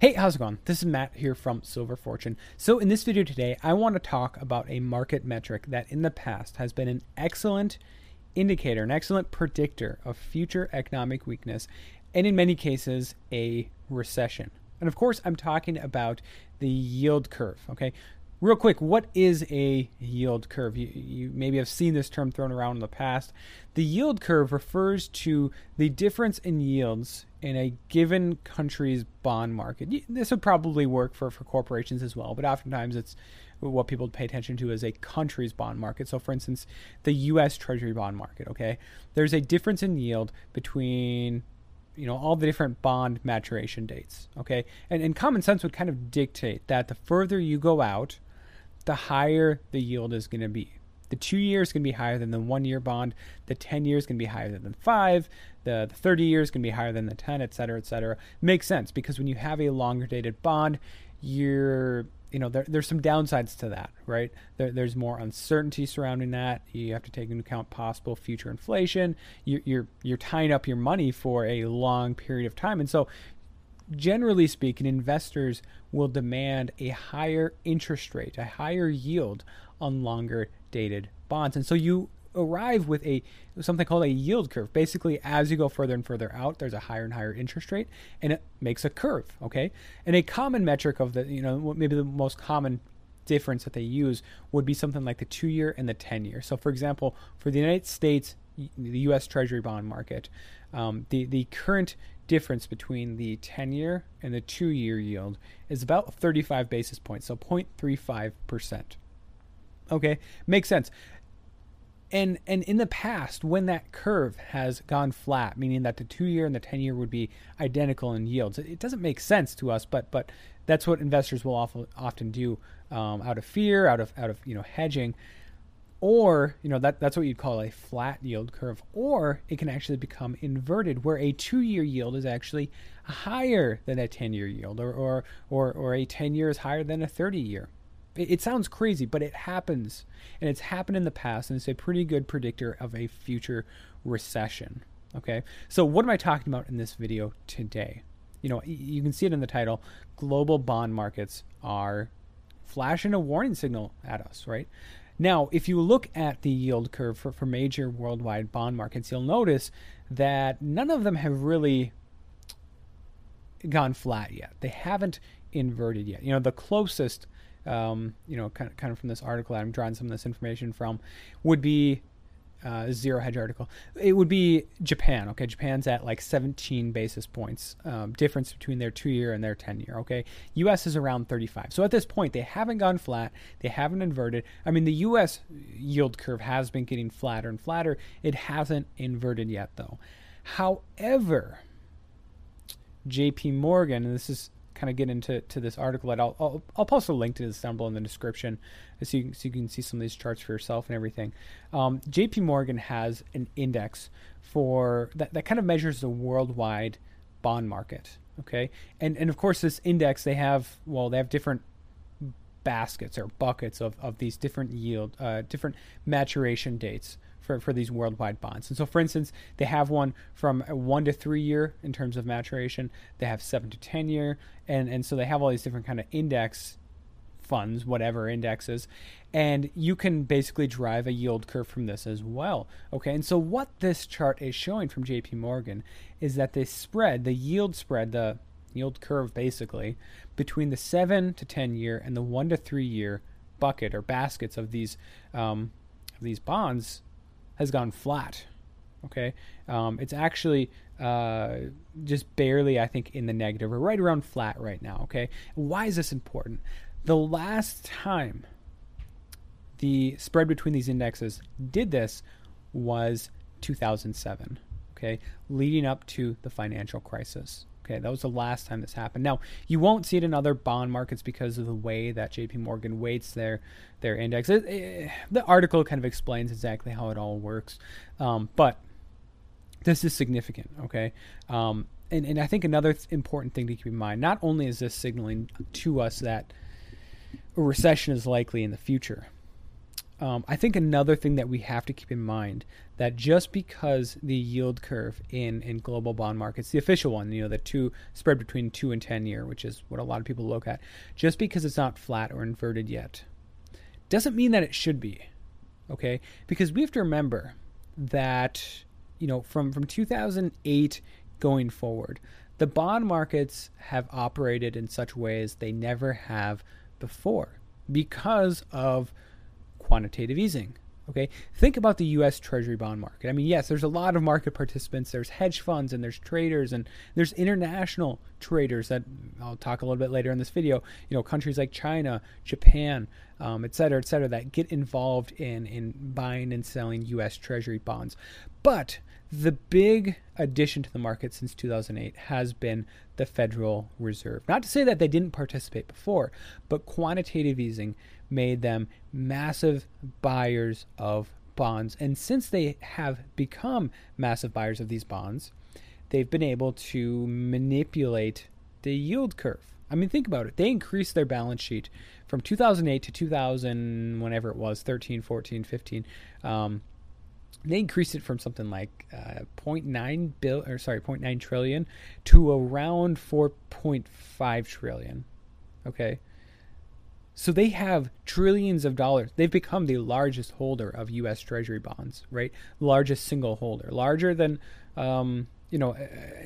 Hey, how's it going? This is Matt here from Silver Fortune. So, in this video today, I want to talk about a market metric that in the past has been an excellent indicator, an excellent predictor of future economic weakness, and in many cases, a recession. And of course, I'm talking about the yield curve. Okay, real quick, what is a yield curve? You, you, maybe have seen this term thrown around in the past. The yield curve refers to the difference in yields in a given country's bond market. This would probably work for, for corporations as well, but oftentimes it's what people pay attention to as a country's bond market. So, for instance, the U.S. Treasury bond market. Okay, there's a difference in yield between you know all the different bond maturation dates. Okay, and and common sense would kind of dictate that the further you go out, the higher the yield is going to be. The two years going to be higher than the one year bond. The 10 years going to be higher than the five. The, the 30 years going to be higher than the 10, et cetera, et cetera. Makes sense because when you have a longer dated bond, you're, you know, there, there's some downsides to that, right? There, there's more uncertainty surrounding that. You have to take into account possible future inflation. You, you're, you're tying up your money for a long period of time. And so generally speaking, investors will demand a higher interest rate, a higher yield on longer dated bonds. And so you arrive with a something called a yield curve. Basically, as you go further and further out, there's a higher and higher interest rate, and it makes a curve. Okay, and a common metric of the you know maybe the most common difference that they use would be something like the two year and the ten year. So, for example, for the United States, the U.S. Treasury bond market, um, the the current difference between the 10 year and the two year yield is about 35 basis points, so 0.35 percent. Okay, makes sense. And and in the past, when that curve has gone flat, meaning that the two year and the ten year would be identical in yields, it, it doesn't make sense to us. But but that's what investors will often often do um, out of fear, out of out of you know hedging, or you know that that's what you'd call a flat yield curve. Or it can actually become inverted, where a two year yield is actually higher than a ten year yield, or or or, or a ten year is higher than a thirty year. It, it sounds crazy, but it happens. And it's happened in the past, and it's a pretty good predictor of a future recession. Okay, so what am I talking about in this video today? You know, you can see it in the title. Global bond markets are flashing a warning signal at us, right? Now, if you look at the yield curve for, for major worldwide bond markets, you'll notice that none of them have really gone flat yet. They haven't inverted yet. You know, the closest um, you know, kind of, kind of from this article I'm drawing some of this information from, would be uh, zero hedge article. It would be Japan. Okay, Japan's at like 17 basis points um, difference between their two year and their 10 year. Okay, U.S. is around 35. So at this point, they haven't gone flat. They haven't inverted. I mean, the U.S. yield curve has been getting flatter and flatter. It hasn't inverted yet, though. However, J.P. Morgan, and this is kind of get into to this article, that I'll, I'll, I'll post a link to this down below in the description so you, so you can see some of these charts for yourself and everything. Um, JP Morgan has an index for that, that kind of measures the worldwide bond market. Okay. And, and of course, this index, they have, well, they have different baskets or buckets of, of these different yield, uh, different maturation dates for, for these worldwide bonds. And so, for instance, they have one from one to three year in terms of maturation. They have seven to ten year, and and so they have all these different kind of index funds, whatever indexes, and you can basically drive a yield curve from this as well. Okay, and so what this chart is showing from J.P. Morgan is that the spread, the yield spread, the yield curve basically between the seven to ten year and the one to three year bucket or baskets of these um, of these bonds has gone flat. Okay, um, it's actually uh, just barely, I think, in the negative or right around flat right now. Okay, why is this important? The last time the spread between these indexes did this was 2007. Okay, leading up to the financial crisis. Okay, that was the last time this happened. Now you won't see it in other bond markets because of the way that J.P. Morgan weights their their index. It, it, the article kind of explains exactly how it all works, um, but this is significant. Okay, um, and and I think another th- important thing to keep in mind. Not only is this signaling to us that a recession is likely in the future. Um, I think another thing that we have to keep in mind that just because the yield curve in, in global bond markets, the official one, you know, the two spread between two and ten year, which is what a lot of people look at, just because it's not flat or inverted yet, doesn't mean that it should be. Okay? Because we have to remember that, you know, from, from 2008 going forward, the bond markets have operated in such ways they never have before because of quantitative easing. Okay, think about the U.S. Treasury bond market. I mean, yes, there's a lot of market participants. There's hedge funds and there's traders and there's international traders that I'll talk a little bit later in this video. You know, countries like China, Japan, um, et cetera, et cetera, that get involved in in buying and selling U.S. Treasury bonds. But the big addition to the market since 2008 has been the Federal Reserve. Not to say that they didn't participate before, but quantitative easing made them massive buyers of bonds. And since they have become massive buyers of these bonds, they've been able to manipulate the yield curve. I mean, think about it. They increased their balance sheet from 2008 to 2000, whenever it was, 13, 14, 15. Um, they increased it from something like uh, 0.9 bill or sorry 0.9 trillion to around 4.5 trillion okay so they have trillions of dollars. They've become the largest holder of U.S. Treasury bonds, right? Largest single holder, larger than, um, you know,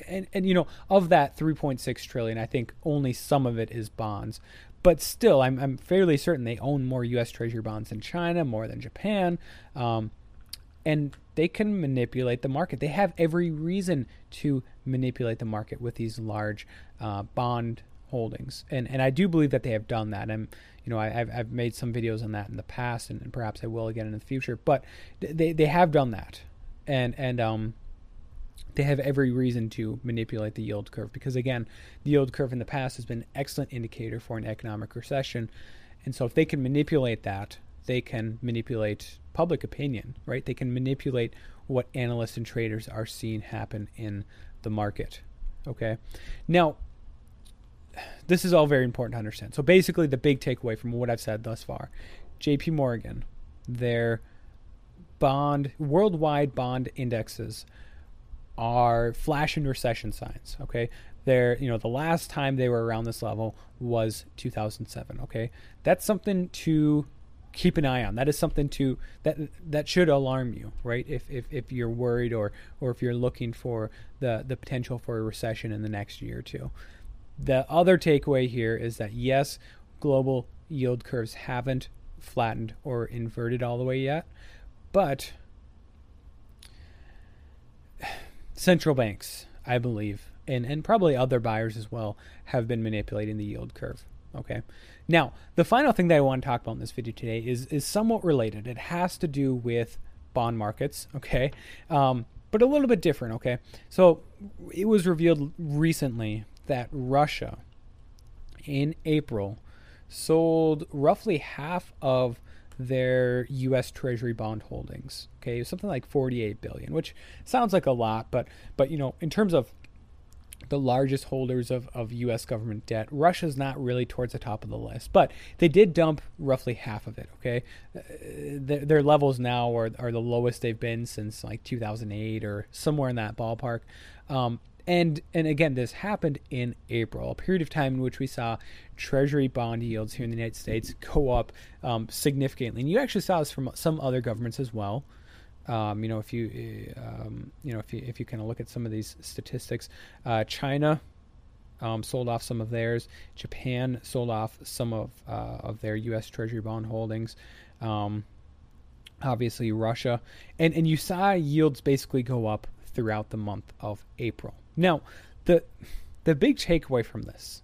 and and you know of that 3.6 trillion, I think only some of it is bonds, but still, I'm I'm fairly certain they own more U.S. Treasury bonds than China, more than Japan, um, and they can manipulate the market. They have every reason to manipulate the market with these large uh, bond holdings, and and I do believe that they have done that. And you know, I, have I've made some videos on that in the past, and, and, perhaps I will again in the future. But they they have done that, and and um, they have every reason to manipulate the yield curve because again, the yield curve in the past has been an excellent indicator for an economic recession, and so if they can manipulate that, they can manipulate public opinion, right? They can manipulate what analysts and traders are seeing happen in the market. Okay, now this is all very important to understand. So basically, the big takeaway from what I've said thus far, J.P. Morgan, their bond worldwide bond indexes are flashing recession signs. Okay, they're you know the last time they were around this level was 2007. Okay, that's something to keep an eye on. That is something to that that should alarm you, right? If if, if you're worried or or if you're looking for the the potential for a recession in the next year or two. The other takeaway here is that yes, global yield curves haven't flattened or inverted all the way yet, but central banks, I believe, and, and probably other buyers as well, have been manipulating the yield curve. Okay. Now, the final thing that I want to talk about in this video today is is somewhat related. It has to do with bond markets. Okay. Um, but a little bit different. Okay. So it was revealed recently that Russia in April sold roughly half of their US Treasury bond holdings. Okay, something like 48 billion, which sounds like a lot, but but you know, in terms of the largest holders of, of US government debt, Russia's not really towards the top of the list, but they did dump roughly half of it. Okay, uh, their, their, levels now are, are the lowest they've been since like 2008 or somewhere in that ballpark. Um, and and again, this happened in April, a period of time in which we saw Treasury bond yields here in the United States go up um, significantly, and you actually saw this from some other governments as well. Um, you know, if you um, you know if you if you kind of look at some of these statistics, uh, China um, sold off some of theirs. Japan sold off some of uh, of their U.S. Treasury bond holdings. Um, obviously, Russia, and and you saw yields basically go up throughout the month of April. Now, the the big takeaway from this,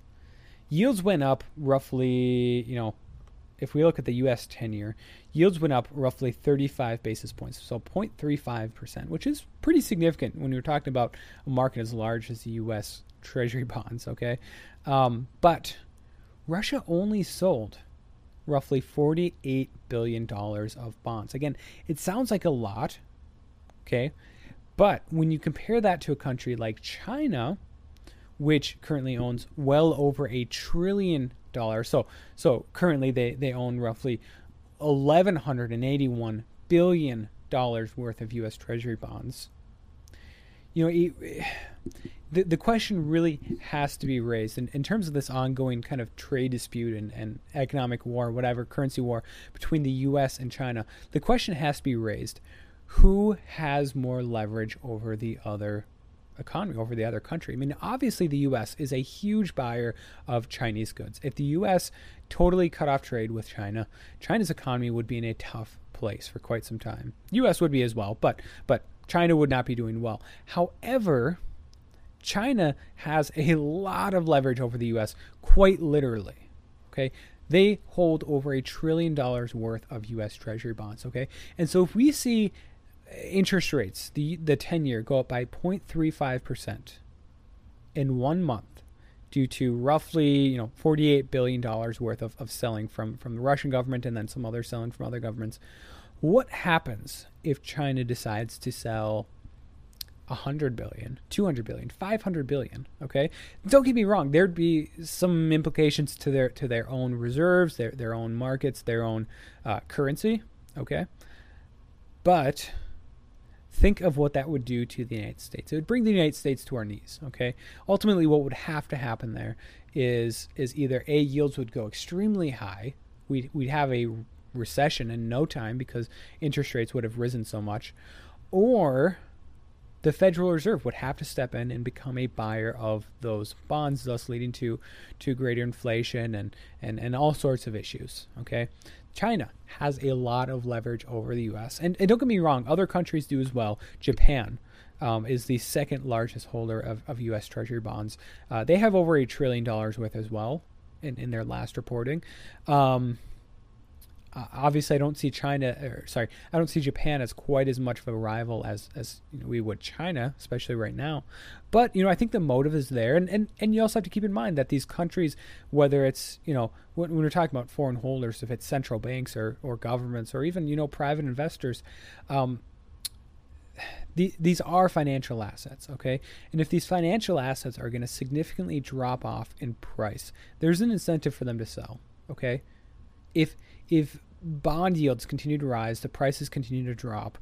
yields went up roughly, you know, if we look at the U.S. 10 year, yields went up roughly 35 basis points, so 0.35%, which is pretty significant when you're talking about a market as large as the U.S. Treasury bonds, okay? Um, but Russia only sold roughly $48 billion of bonds. Again, it sounds like a lot, okay? But when you compare that to a country like China, which currently owns well over a trillion dollars, so so currently they, they own roughly eleven hundred and eighty one billion dollars worth of U.S. Treasury bonds. You know, the the question really has to be raised in, in terms of this ongoing kind of trade dispute and, and economic war, whatever currency war between the U.S. and China. The question has to be raised: who has more leverage over the other economy, over the other country? I mean, obviously, the U.S. is a huge buyer of Chinese goods. If the U.S. totally cut off trade with China, China's economy would be in a tough place for quite some time. U.S. would be as well, but but China would not be doing well. However, China has a lot of leverage over the U.S. Quite literally. Okay, they hold over a trillion dollars worth of U.S. Treasury bonds. Okay, and so if we see interest rates, the the 10 year go up by 0.35% in one month due to roughly, you know, 48 billion dollars worth of, of selling from from the Russian government and then some other selling from other governments. What happens if China decides to sell 100 billion, 200 billion, 500 billion, okay? Don't get me wrong, there'd be some implications to their to their own reserves, their their own markets, their own uh, currency, okay? But think of what that would do to the United States. It would bring the United States to our knees. Okay. Ultimately, what would have to happen there is is either a yields would go extremely high. We'd we'd have a recession in no time because interest rates would have risen so much, or the Federal Reserve would have to step in and become a buyer of those bonds, thus leading to to greater inflation and and, and all sorts of issues. Okay. China has a lot of leverage over the U.S. And, and don't get me wrong, other countries do as well. Japan um, is the second largest holder of, of U.S. Treasury bonds. Uh, they have over a trillion dollars worth as well in, in their last reporting. Um, uh, obviously, I don't see China, or sorry, I don't see Japan as quite as much of a rival as as you know, we would China, especially right now. But you know, I think the motive is there, and and and you also have to keep in mind that these countries, whether it's you know when, when we're talking about foreign holders, if it's central banks or or governments or even you know private investors, um, the, these are financial assets, okay? And if these financial assets are going to significantly drop off in price, there's an incentive for them to sell, okay? If if bond yields continue to rise, the prices continue to drop,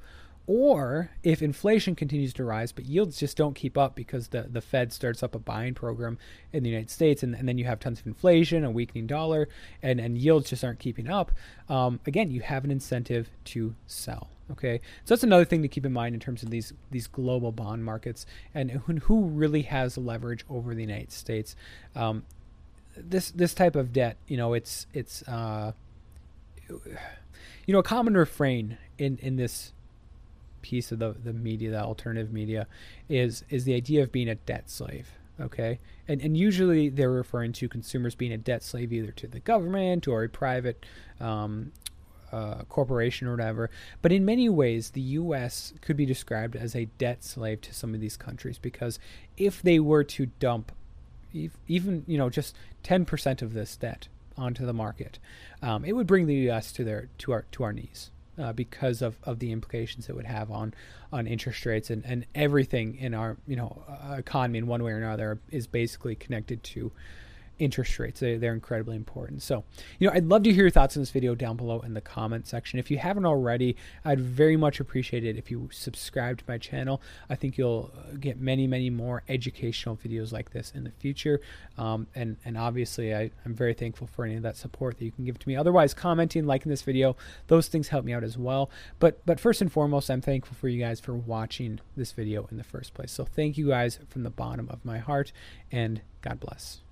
or if inflation continues to rise, but yields just don't keep up because the, the Fed starts up a buying program in the United States, and, and then you have tons of inflation, a weakening dollar, and, and yields just aren't keeping up, um, again, you have an incentive to sell. Okay, so that's another thing to keep in mind in terms of these these global bond markets and who, really has leverage over the United States. Um, this this type of debt, you know, it's it's uh, you know, a common refrain in in this piece of the the media, the alternative media, is is the idea of being a debt slave. Okay, and and usually they're referring to consumers being a debt slave either to the government or a private um, uh, corporation or whatever. But in many ways, the U.S. could be described as a debt slave to some of these countries because if they were to dump even you know just 10% of this debt onto the market, um, it would bring the U.S. to their to our to our knees uh, because of, of the implications it would have on on interest rates and, and everything in our you know uh, economy in one way or another is basically connected to interest rates. They, they're incredibly important. So, you know, I'd love to hear your thoughts on this video down below in the comment section. If you haven't already, I'd very much appreciate it if you subscribe to my channel. I think you'll uh, get many, many more educational videos like this in the future. Um, and, and obviously, I, I'm very thankful for any of that support that you can give to me. Otherwise, commenting, liking this video, those things help me out as well. But, but first and foremost, I'm thankful for you guys for watching this video in the first place. So thank you guys from the bottom of my heart, and God bless.